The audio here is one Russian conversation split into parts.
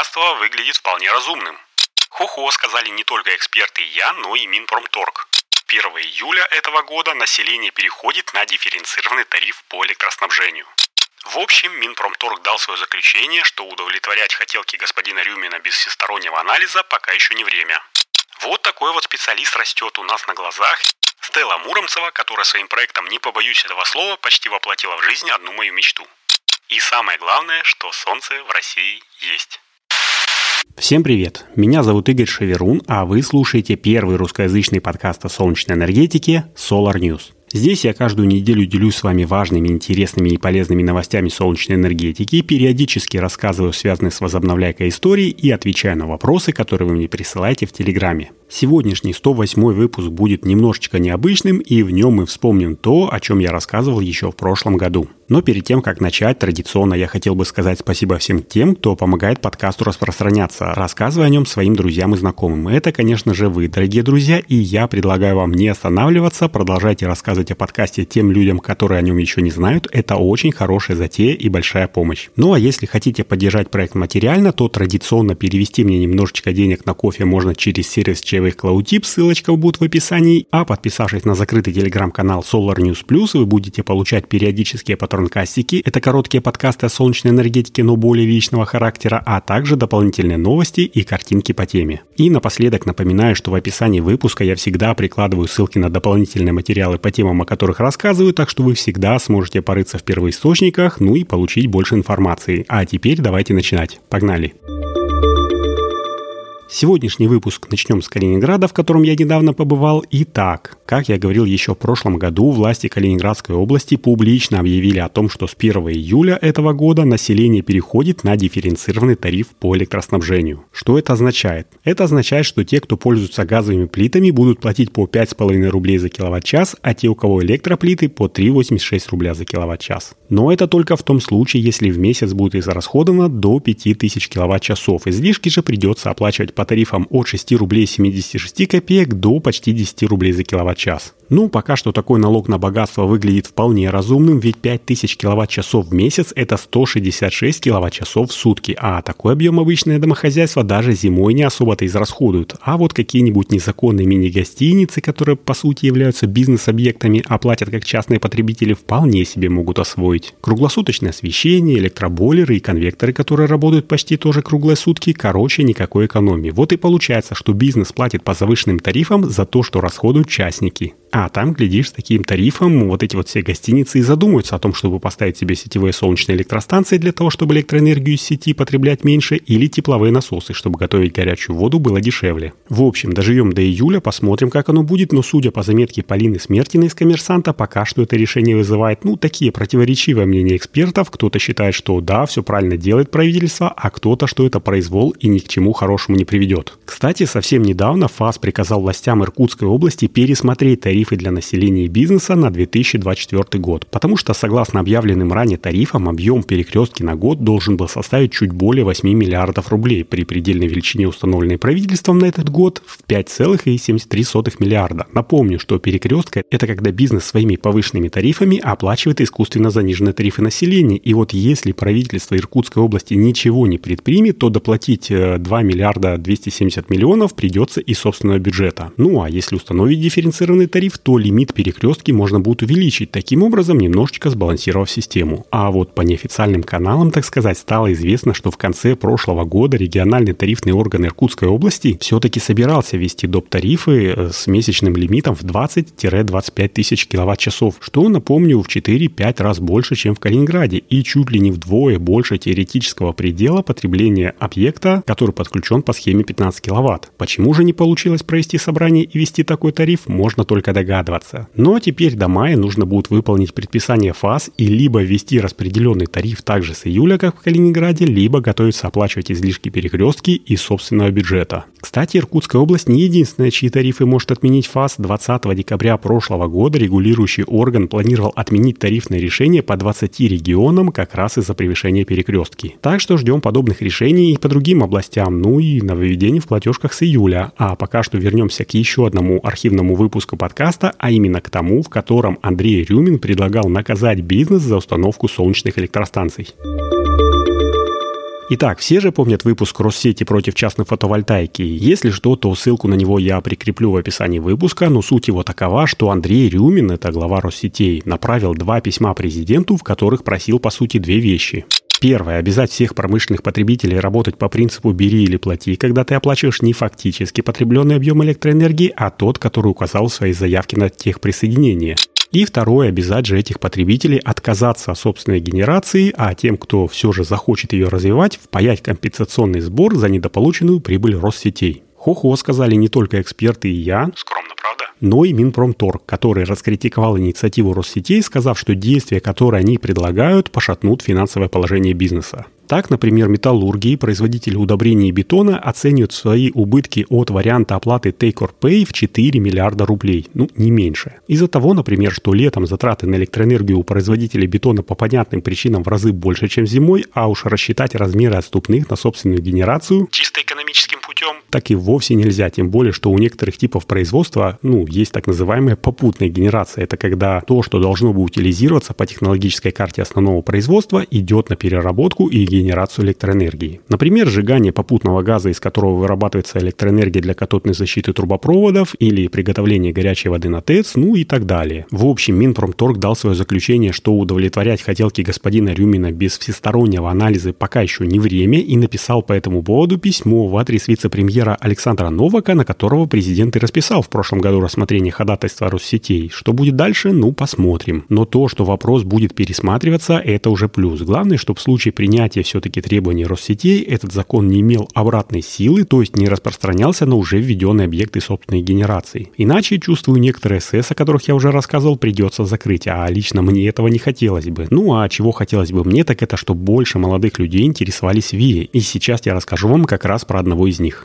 богатства выглядит вполне разумным. Хо-хо, сказали не только эксперты и я, но и Минпромторг. 1 июля этого года население переходит на дифференцированный тариф по электроснабжению. В общем, Минпромторг дал свое заключение, что удовлетворять хотелки господина Рюмина без всестороннего анализа пока еще не время. Вот такой вот специалист растет у нас на глазах. Стелла Муромцева, которая своим проектом, не побоюсь этого слова, почти воплотила в жизнь одну мою мечту. И самое главное, что солнце в России есть. Всем привет! Меня зовут Игорь Шеверун, а вы слушаете первый русскоязычный подкаст о солнечной энергетике Solar News – Здесь я каждую неделю делюсь с вами важными, интересными и полезными новостями солнечной энергетики, периодически рассказываю связанные с возобновляйкой истории и отвечаю на вопросы, которые вы мне присылаете в Телеграме. Сегодняшний 108 выпуск будет немножечко необычным, и в нем мы вспомним то, о чем я рассказывал еще в прошлом году. Но перед тем, как начать, традиционно я хотел бы сказать спасибо всем тем, кто помогает подкасту распространяться, рассказывая о нем своим друзьям и знакомым. Это, конечно же, вы, дорогие друзья, и я предлагаю вам не останавливаться, продолжайте рассказывать о подкасте тем людям, которые о нем еще не знают. Это очень хорошая затея и большая помощь. Ну а если хотите поддержать проект материально, то традиционно перевести мне немножечко денег на кофе можно через сервис чаевых CloudTip, ссылочка будет в описании, а подписавшись на закрытый телеграм-канал Solar News Plus, вы будете получать периодические патронкастики, это короткие подкасты о солнечной энергетике, но более личного характера, а также дополнительные новости и картинки по теме. И напоследок напоминаю, что в описании выпуска я всегда прикладываю ссылки на дополнительные материалы по темам, о которых рассказываю, так что вы всегда сможете порыться в первоисточниках, ну и получить больше информации. А теперь давайте начинать. Погнали! Сегодняшний выпуск начнем с Калининграда, в котором я недавно побывал. Итак, как я говорил еще в прошлом году, власти Калининградской области публично объявили о том, что с 1 июля этого года население переходит на дифференцированный тариф по электроснабжению. Что это означает? Это означает, что те, кто пользуются газовыми плитами, будут платить по 5,5 рублей за киловатт-час, а те, у кого электроплиты, по 3,86 рубля за киловатт-час. Но это только в том случае, если в месяц будет израсходовано до 5000 киловатт-часов. Излишки же придется оплачивать по тарифам от 6 рублей 76 копеек до почти 10 рублей за киловатт-час. Ну, пока что такой налог на богатство выглядит вполне разумным, ведь 5000 киловатт-часов в месяц – это 166 киловатт-часов в сутки, а такой объем обычное домохозяйство даже зимой не особо-то израсходуют. А вот какие-нибудь незаконные мини-гостиницы, которые по сути являются бизнес-объектами, а платят как частные потребители, вполне себе могут освоить. Круглосуточное освещение, электробойлеры и конвекторы, которые работают почти тоже круглые сутки, короче, никакой экономии. Вот и получается, что бизнес платит по завышенным тарифам за то, что расходуют частники. А там, глядишь, с таким тарифом вот эти вот все гостиницы и задумаются о том, чтобы поставить себе сетевые солнечные электростанции для того, чтобы электроэнергию из сети потреблять меньше, или тепловые насосы, чтобы готовить горячую воду было дешевле. В общем, доживем до июля, посмотрим, как оно будет, но судя по заметке Полины Смертиной из «Коммерсанта», пока что это решение вызывает, ну, такие противоречивые мнения экспертов. Кто-то считает, что да, все правильно делает правительство, а кто-то, что это произвол и ни к чему хорошему не приведет. Кстати, совсем недавно ФАС приказал властям Иркутской области пересмотреть тариф тарифы для населения и бизнеса на 2024 год, потому что, согласно объявленным ранее тарифам, объем перекрестки на год должен был составить чуть более 8 миллиардов рублей при предельной величине, установленной правительством на этот год, в 5,73 миллиарда. Напомню, что перекрестка – это когда бизнес своими повышенными тарифами оплачивает искусственно заниженные тарифы населения. И вот если правительство Иркутской области ничего не предпримет, то доплатить 2 э, миллиарда 270 миллионов придется из собственного бюджета. Ну а если установить дифференцированный тариф, то лимит перекрестки можно будет увеличить, таким образом немножечко сбалансировав систему. А вот по неофициальным каналам, так сказать, стало известно, что в конце прошлого года региональный тарифный орган Иркутской области все-таки собирался ввести доп. тарифы э, с месячным лимитом в 20-25 тысяч киловатт-часов, что, напомню, в 4-5 раз больше, чем в Калининграде, и чуть ли не вдвое больше теоретического предела потребления объекта, который подключен по схеме 15 киловатт. Почему же не получилось провести собрание и ввести такой тариф, можно только догадываться. Но теперь до мая нужно будет выполнить предписание ФАС и либо ввести распределенный тариф также с июля, как в Калининграде, либо готовиться оплачивать излишки перекрестки из собственного бюджета. Кстати, Иркутская область не единственная, чьи тарифы может отменить ФАС. 20 декабря прошлого года регулирующий орган планировал отменить тарифное решение по 20 регионам как раз из-за превышения перекрестки. Так что ждем подобных решений и по другим областям, ну и нововведений в платежках с июля. А пока что вернемся к еще одному архивному выпуску подкаста а именно к тому, в котором Андрей Рюмин предлагал наказать бизнес за установку солнечных электростанций. Итак, все же помнят выпуск Россети против частной фотовольтайки. Если что, то ссылку на него я прикреплю в описании выпуска, но суть его такова, что Андрей Рюмин, это глава Россетей, направил два письма президенту, в которых просил, по сути, две вещи. Первое. Обязать всех промышленных потребителей работать по принципу «бери или плати», когда ты оплачиваешь не фактически потребленный объем электроэнергии, а тот, который указал в своей заявке на техприсоединение. И второе, обязать же этих потребителей отказаться от собственной генерации, а тем, кто все же захочет ее развивать, впаять компенсационный сбор за недополученную прибыль Россетей. Хо-хо, сказали не только эксперты и я. Скромно, правда? Но и Минпромторг, который раскритиковал инициативу Россетей, сказав, что действия, которые они предлагают, пошатнут финансовое положение бизнеса. Так, например, металлурги и производители удобрений и бетона оценивают свои убытки от варианта оплаты Take or Pay в 4 миллиарда рублей, ну, не меньше. Из-за того, например, что летом затраты на электроэнергию у производителей бетона по понятным причинам в разы больше, чем зимой, а уж рассчитать размеры отступных на собственную генерацию чисто экономическим путем так и вовсе нельзя, тем более, что у некоторых типов производства, ну, есть так называемая попутная генерация. Это когда то, что должно бы утилизироваться по технологической карте основного производства, идет на переработку и генерацию электроэнергии. Например, сжигание попутного газа, из которого вырабатывается электроэнергия для катодной защиты трубопроводов или приготовление горячей воды на ТЭЦ, ну и так далее. В общем, Минпромторг дал свое заключение, что удовлетворять хотелки господина Рюмина без всестороннего анализа пока еще не время и написал по этому поводу письмо в адрес вице-премьера Александра Новака, на которого президент и расписал в прошлом году рассмотрение ходатайства Россетей. Что будет дальше, ну посмотрим. Но то, что вопрос будет пересматриваться, это уже плюс. Главное, чтобы в случае принятия все-таки требований Россетей этот закон не имел обратной силы, то есть не распространялся на уже введенные объекты собственной генерации. Иначе, чувствую, некоторые СС, о которых я уже рассказывал, придется закрыть, а лично мне этого не хотелось бы. Ну а чего хотелось бы мне, так это, чтобы больше молодых людей интересовались ВИЭ. И сейчас я расскажу вам как раз про одного из них.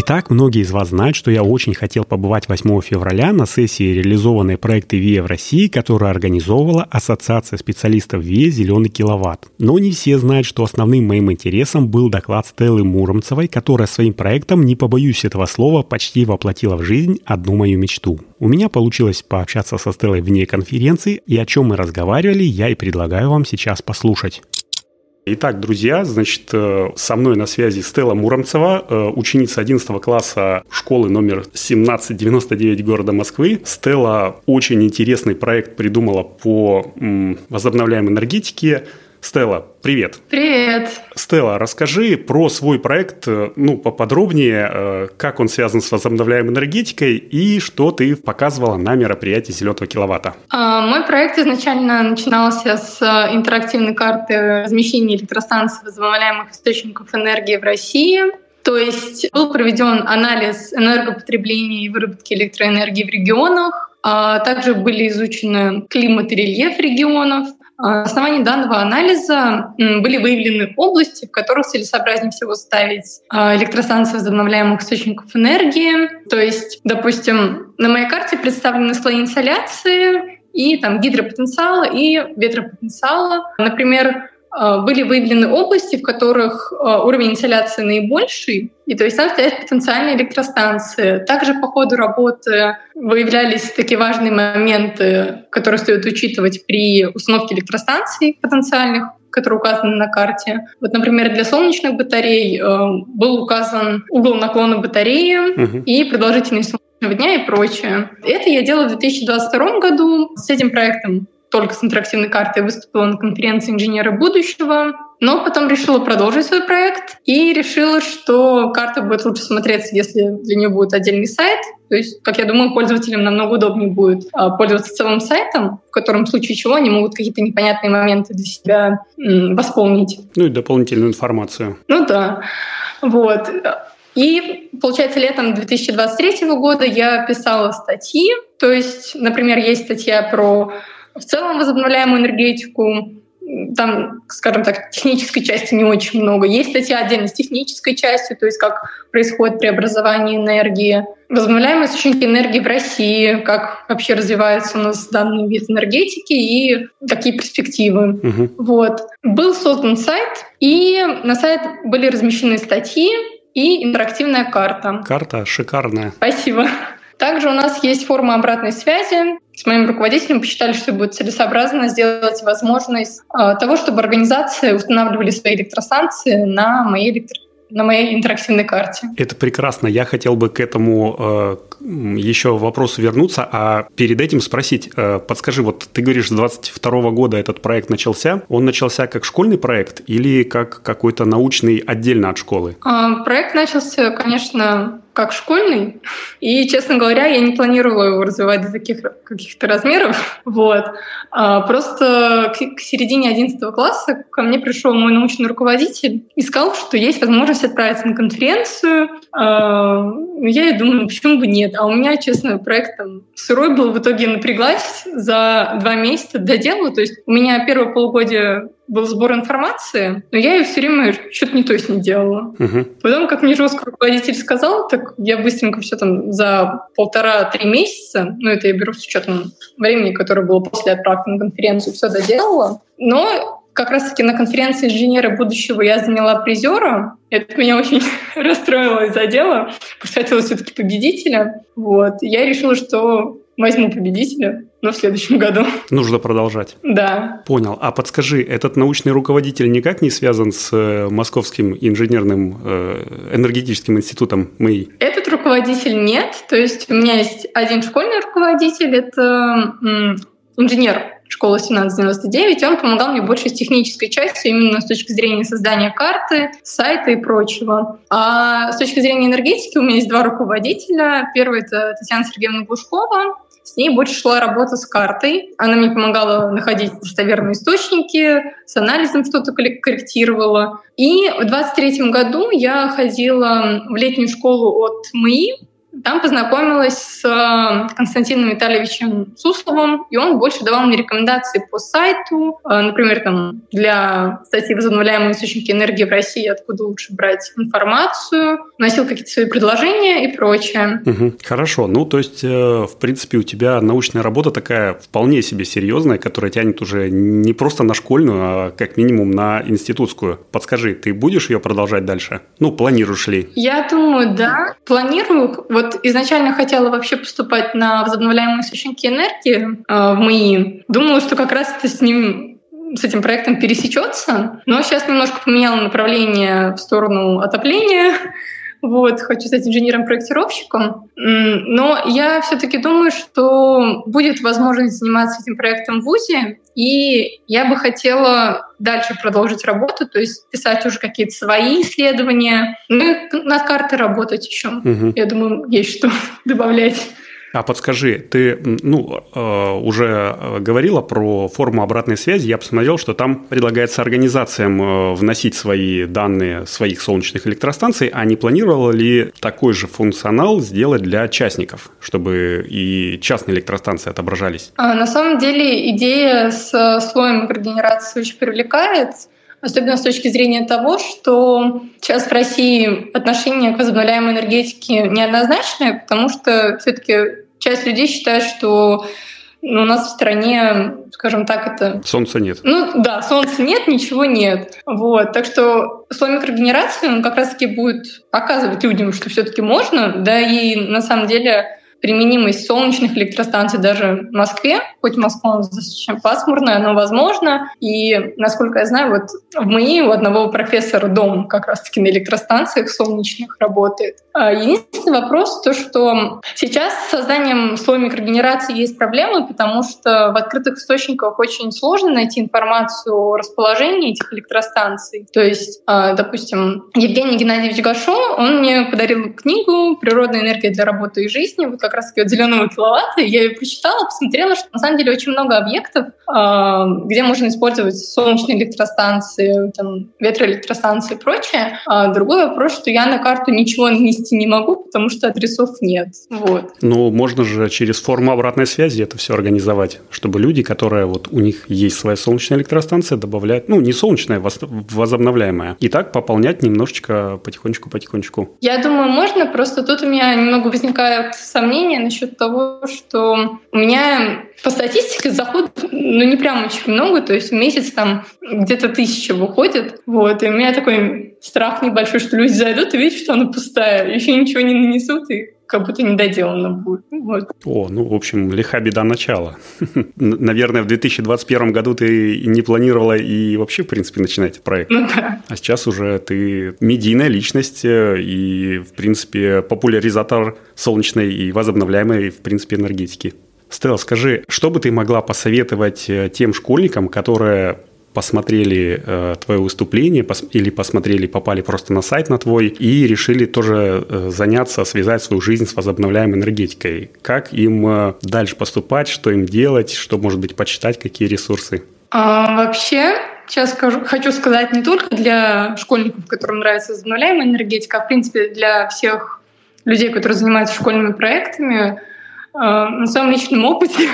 Итак, многие из вас знают, что я очень хотел побывать 8 февраля на сессии реализованной проекты ВИА в России, которую организовывала Ассоциация специалистов ВИА «Зеленый киловатт». Но не все знают, что основным моим интересом был доклад Стеллы Муромцевой, которая своим проектом, не побоюсь этого слова, почти воплотила в жизнь одну мою мечту. У меня получилось пообщаться со Стеллой вне конференции, и о чем мы разговаривали, я и предлагаю вам сейчас послушать. Итак, друзья, значит, э, со мной на связи Стелла Муромцева, э, ученица 11 класса школы номер 1799 города Москвы. Стелла очень интересный проект придумала по возобновляемой энергетике Стелла, привет. Привет. Стелла, расскажи про свой проект, э, ну, поподробнее, э, как он связан с возобновляемой энергетикой и что ты показывала на мероприятии «Зеленого киловатта». А, мой проект изначально начинался с э, интерактивной карты размещения электростанций возобновляемых источников энергии в России. То есть был проведен анализ энергопотребления и выработки электроэнергии в регионах, а также были изучены климат и рельеф регионов, на основании данного анализа были выявлены области, в которых целесообразнее всего ставить а, электростанции возобновляемых источников энергии. То есть, допустим, на моей карте представлены слои инсоляции и там гидропотенциала и ветропотенциала. Например, были выявлены области, в которых а, уровень инсоляции наибольший, и то есть там стоят потенциальные электростанции. Также по ходу работы выявлялись такие важные моменты, которые стоит учитывать при установке электростанций потенциальных, которые указаны на карте. Вот, например, для солнечных батарей э, был указан угол наклона батареи uh-huh. и продолжительность солнечного дня и прочее. Это я делала в 2022 году. С этим проектом только с интерактивной картой выступила на конференции инженеры будущего, но потом решила продолжить свой проект и решила, что карта будет лучше смотреться, если для нее будет отдельный сайт. То есть, как я думаю, пользователям намного удобнее будет а, пользоваться целым сайтом, в котором в случае чего они могут какие-то непонятные моменты для себя восполнить. Ну и дополнительную информацию. Ну да. Вот. И, получается, летом 2023 года я писала статьи. То есть, например, есть статья про в целом возобновляемую энергетику, там, скажем так, технической части не очень много. Есть статья отдельно с технической частью, то есть как происходит преобразование энергии. Возобновляемые источники энергии в России, как вообще развивается у нас данный вид энергетики и какие перспективы. Угу. Вот. Был создан сайт, и на сайт были размещены статьи и интерактивная карта. Карта шикарная. Спасибо. Также у нас есть форма обратной связи. С моим руководителем посчитали, что будет целесообразно сделать возможность э, того, чтобы организации устанавливали свои электростанции на моей электро на моей интерактивной карте. Это прекрасно. Я хотел бы к этому э, еще вопросу вернуться, а перед этим спросить, э, подскажи, вот ты говоришь, с 22 года этот проект начался. Он начался как школьный проект или как какой-то научный отдельно от школы? Э, проект начался, конечно, как школьный. И, честно говоря, я не планировала его развивать до таких каких-то размеров. Вот. А просто к, к середине 11 класса ко мне пришел мой научный руководитель и сказал, что есть возможность отправиться на конференцию. А, я и думаю, ну, почему бы нет? А у меня, честно, проект там сырой был. В итоге напряглась за два месяца, доделала. То есть у меня первое полугодие был сбор информации, но я ее все время что-то не то с ней делала. Угу. Потом, как мне жестко руководитель сказал, так я быстренько все там за полтора-три месяца, ну это я беру с учетом времени, которое было после отправки на конференцию, все доделала. Но как раз-таки на конференции инженера будущего я заняла призера. Это меня очень расстроило и задело, потому что хотела все-таки победителя. Вот. Я решила, что возьму победителя, но в следующем году. Нужно продолжать. Да. Понял. А подскажи, этот научный руководитель никак не связан с э, Московским инженерным э, энергетическим институтом МИИ? Этот руководитель нет. То есть у меня есть один школьный руководитель, это инженер школы 1799, и он помогал мне больше с технической частью, именно с точки зрения создания карты, сайта и прочего. А с точки зрения энергетики у меня есть два руководителя. Первый — это Татьяна Сергеевна Глушкова, с ней больше шла работа с картой. Она мне помогала находить достоверные источники, с анализом что-то корректировала. И в 23 году я ходила в летнюю школу от МИИ, там познакомилась с э, Константином Витальевичем Сусловым, и он больше давал мне рекомендации по сайту, э, например, там, для статьи «Возобновляемые источники энергии в России», откуда лучше брать информацию, носил какие-то свои предложения и прочее. Угу. Хорошо. Ну, то есть, э, в принципе, у тебя научная работа такая вполне себе серьезная, которая тянет уже не просто на школьную, а как минимум на институтскую. Подскажи, ты будешь ее продолжать дальше? Ну, планируешь ли? Я думаю, да. Планирую. Вот вот изначально хотела вообще поступать на возобновляемые источники энергии э, в МИИ. Думала, что как раз это с ним с этим проектом пересечется, но сейчас немножко поменяла направление в сторону отопления, вот, хочу стать инженером-проектировщиком. Но я все-таки думаю, что будет возможность заниматься этим проектом в ВУЗе, и я бы хотела дальше продолжить работу, то есть писать уже какие-то свои исследования, ну и над картой работать еще. Угу. Я думаю, есть что добавлять. А подскажи, ты ну, э, уже говорила про форму обратной связи. Я посмотрел, что там предлагается организациям э, вносить свои данные своих солнечных электростанций, а не планировала ли такой же функционал сделать для частников, чтобы и частные электростанции отображались? А, на самом деле идея с слоем микрогенерации очень привлекает особенно с точки зрения того, что сейчас в России отношение к возобновляемой энергетике неоднозначное, потому что все-таки часть людей считает, что ну, у нас в стране, скажем так, это... Солнца нет. Ну да, солнца нет, ничего нет. Вот. Так что слой микрогенерации, он как раз-таки будет показывать людям, что все-таки можно, да, и на самом деле применимость солнечных электростанций даже в Москве, хоть Москва у нас достаточно пасмурная, но возможно. И, насколько я знаю, вот в МИИ у одного профессора дом как раз-таки на электростанциях солнечных работает. А единственный вопрос то, что сейчас с созданием слоя микрогенерации есть проблемы, потому что в открытых источниках очень сложно найти информацию о расположении этих электростанций. То есть, а, допустим, Евгений Геннадьевич Гашо, он мне подарил книгу «Природная энергия для работы и жизни», вот как раз-таки от зеленого киловатта. Я ее прочитала, посмотрела, что на самом деле очень много объектов, а, где можно использовать солнечные электростанции, там, ветроэлектростанции и прочее. А другой вопрос, что я на карту ничего нанести не могу, потому что адресов нет. Вот. Ну, можно же через форму обратной связи это все организовать, чтобы люди, которые вот у них есть своя солнечная электростанция, добавлять, ну, не солнечная, возобновляемая, и так пополнять немножечко потихонечку-потихонечку. Я думаю, можно, просто тут у меня немного возникают сомнения сомнения насчет того, что у меня по статистике заход, ну, не прям очень много, то есть в месяц там где-то тысяча выходит, вот, и у меня такой страх небольшой, что люди зайдут и видят, что она пустая, еще ничего не нанесут, и как будто не доделано будет. Вот. О, ну, в общем, лиха беда начала. Наверное, в 2021 году ты не планировала и вообще, в принципе, начинать этот проект. Ну да. А сейчас уже ты медийная личность э, и, в принципе, популяризатор солнечной и возобновляемой, в принципе, энергетики. Стелла, скажи, что бы ты могла посоветовать э, тем школьникам, которые посмотрели э, твое выступление пос, или посмотрели, попали просто на сайт на твой и решили тоже э, заняться, связать свою жизнь с возобновляемой энергетикой. Как им э, дальше поступать, что им делать, что, может быть, почитать, какие ресурсы? А, вообще, сейчас скажу, хочу сказать не только для школьников, которым нравится возобновляемая энергетика, а в принципе для всех людей, которые занимаются школьными проектами. А, на своем личном опыте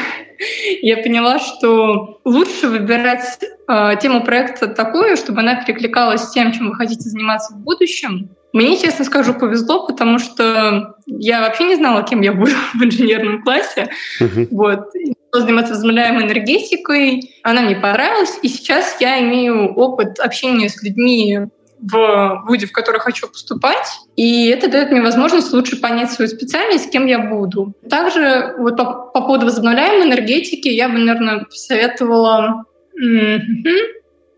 я поняла, что лучше выбирать э, тему проекта такую, чтобы она перекликалась с тем, чем вы хотите заниматься в будущем. Мне, честно скажу, повезло, потому что я вообще не знала, кем я буду в инженерном классе. Uh-huh. Вот. заниматься возобновляемой энергетикой. Она мне понравилась, и сейчас я имею опыт общения с людьми в вузе, в который хочу поступать. И это дает мне возможность лучше понять свою специальность, с кем я буду. Также вот по, по поводу возобновляемой энергетики я бы, наверное, посоветовала...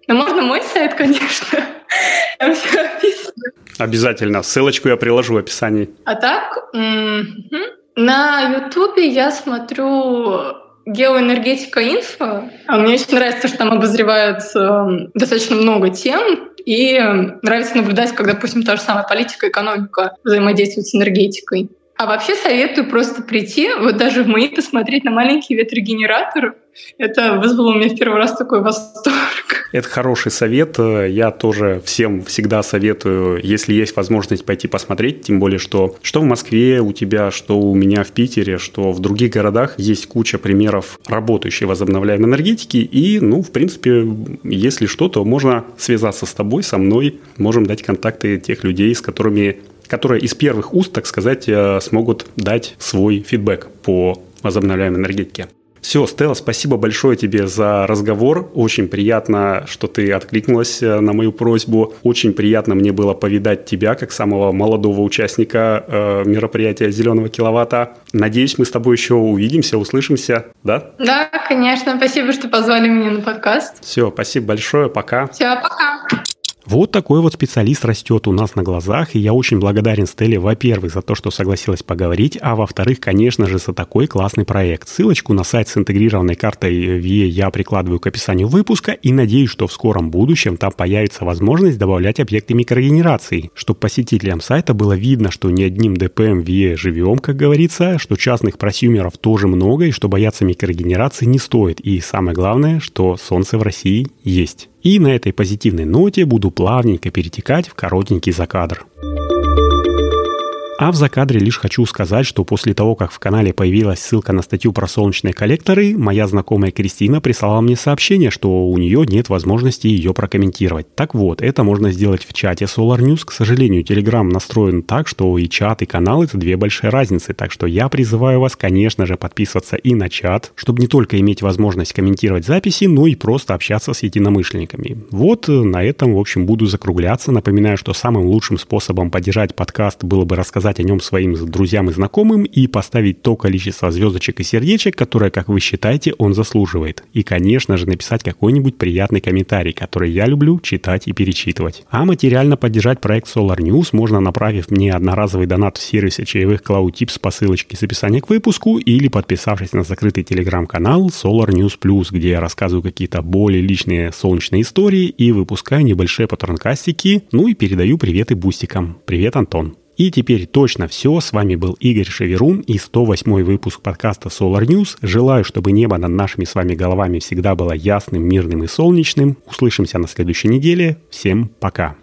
Ну, можно мой сайт, конечно. Там все описано. Обязательно. Ссылочку я приложу в описании. А так, на Ютубе я смотрю геоэнергетика инфо. А мне очень нравится, что там обозреваются достаточно много тем, и нравится наблюдать, как, допустим, та же самая политика, экономика взаимодействуют с энергетикой. А вообще советую просто прийти, вот даже в мои посмотреть на маленький ветрогенератор. Это вызвало у меня в первый раз такой восторг. Это хороший совет. Я тоже всем всегда советую, если есть возможность пойти посмотреть, тем более, что что в Москве у тебя, что у меня в Питере, что в других городах есть куча примеров работающей возобновляемой энергетики. И, ну, в принципе, если что, то можно связаться с тобой, со мной. Можем дать контакты тех людей, с которыми которые из первых уст, так сказать, э, смогут дать свой фидбэк по возобновляемой энергетике. Все, Стелла, спасибо большое тебе за разговор. Очень приятно, что ты откликнулась э, на мою просьбу. Очень приятно мне было повидать тебя, как самого молодого участника э, мероприятия «Зеленого киловатта». Надеюсь, мы с тобой еще увидимся, услышимся, да? Да, конечно. Спасибо, что позвали меня на подкаст. Все, спасибо большое. Пока. Все, пока. Вот такой вот специалист растет у нас на глазах, и я очень благодарен Стелле, во-первых, за то, что согласилась поговорить, а во-вторых, конечно же, за такой классный проект. Ссылочку на сайт с интегрированной картой VIE я прикладываю к описанию выпуска и надеюсь, что в скором будущем там появится возможность добавлять объекты микрогенерации, чтобы посетителям сайта было видно, что не одним ДПМ VIE живем, как говорится, что частных просюмеров тоже много, и что бояться микрогенерации не стоит. И самое главное, что солнце в России есть. И на этой позитивной ноте буду плавненько перетекать в коротенький закадр. А в закадре лишь хочу сказать, что после того, как в канале появилась ссылка на статью про солнечные коллекторы, моя знакомая Кристина прислала мне сообщение, что у нее нет возможности ее прокомментировать. Так вот, это можно сделать в чате Solar News. К сожалению, Telegram настроен так, что и чат, и канал — это две большие разницы. Так что я призываю вас, конечно же, подписываться и на чат, чтобы не только иметь возможность комментировать записи, но и просто общаться с единомышленниками. Вот на этом, в общем, буду закругляться. Напоминаю, что самым лучшим способом поддержать подкаст было бы рассказать рассказать о нем своим друзьям и знакомым и поставить то количество звездочек и сердечек, которое, как вы считаете, он заслуживает. И, конечно же, написать какой-нибудь приятный комментарий, который я люблю читать и перечитывать. А материально поддержать проект Solar News можно, направив мне одноразовый донат в сервисе чаевых Cloud Tips по ссылочке с описания к выпуску или подписавшись на закрытый телеграм-канал Solar News Plus, где я рассказываю какие-то более личные солнечные истории и выпускаю небольшие патронкастики, ну и передаю приветы бустикам. Привет, Антон. И теперь точно все. С вами был Игорь Шеверун и 108 выпуск подкаста Solar News. Желаю, чтобы небо над нашими с вами головами всегда было ясным, мирным и солнечным. Услышимся на следующей неделе. Всем пока.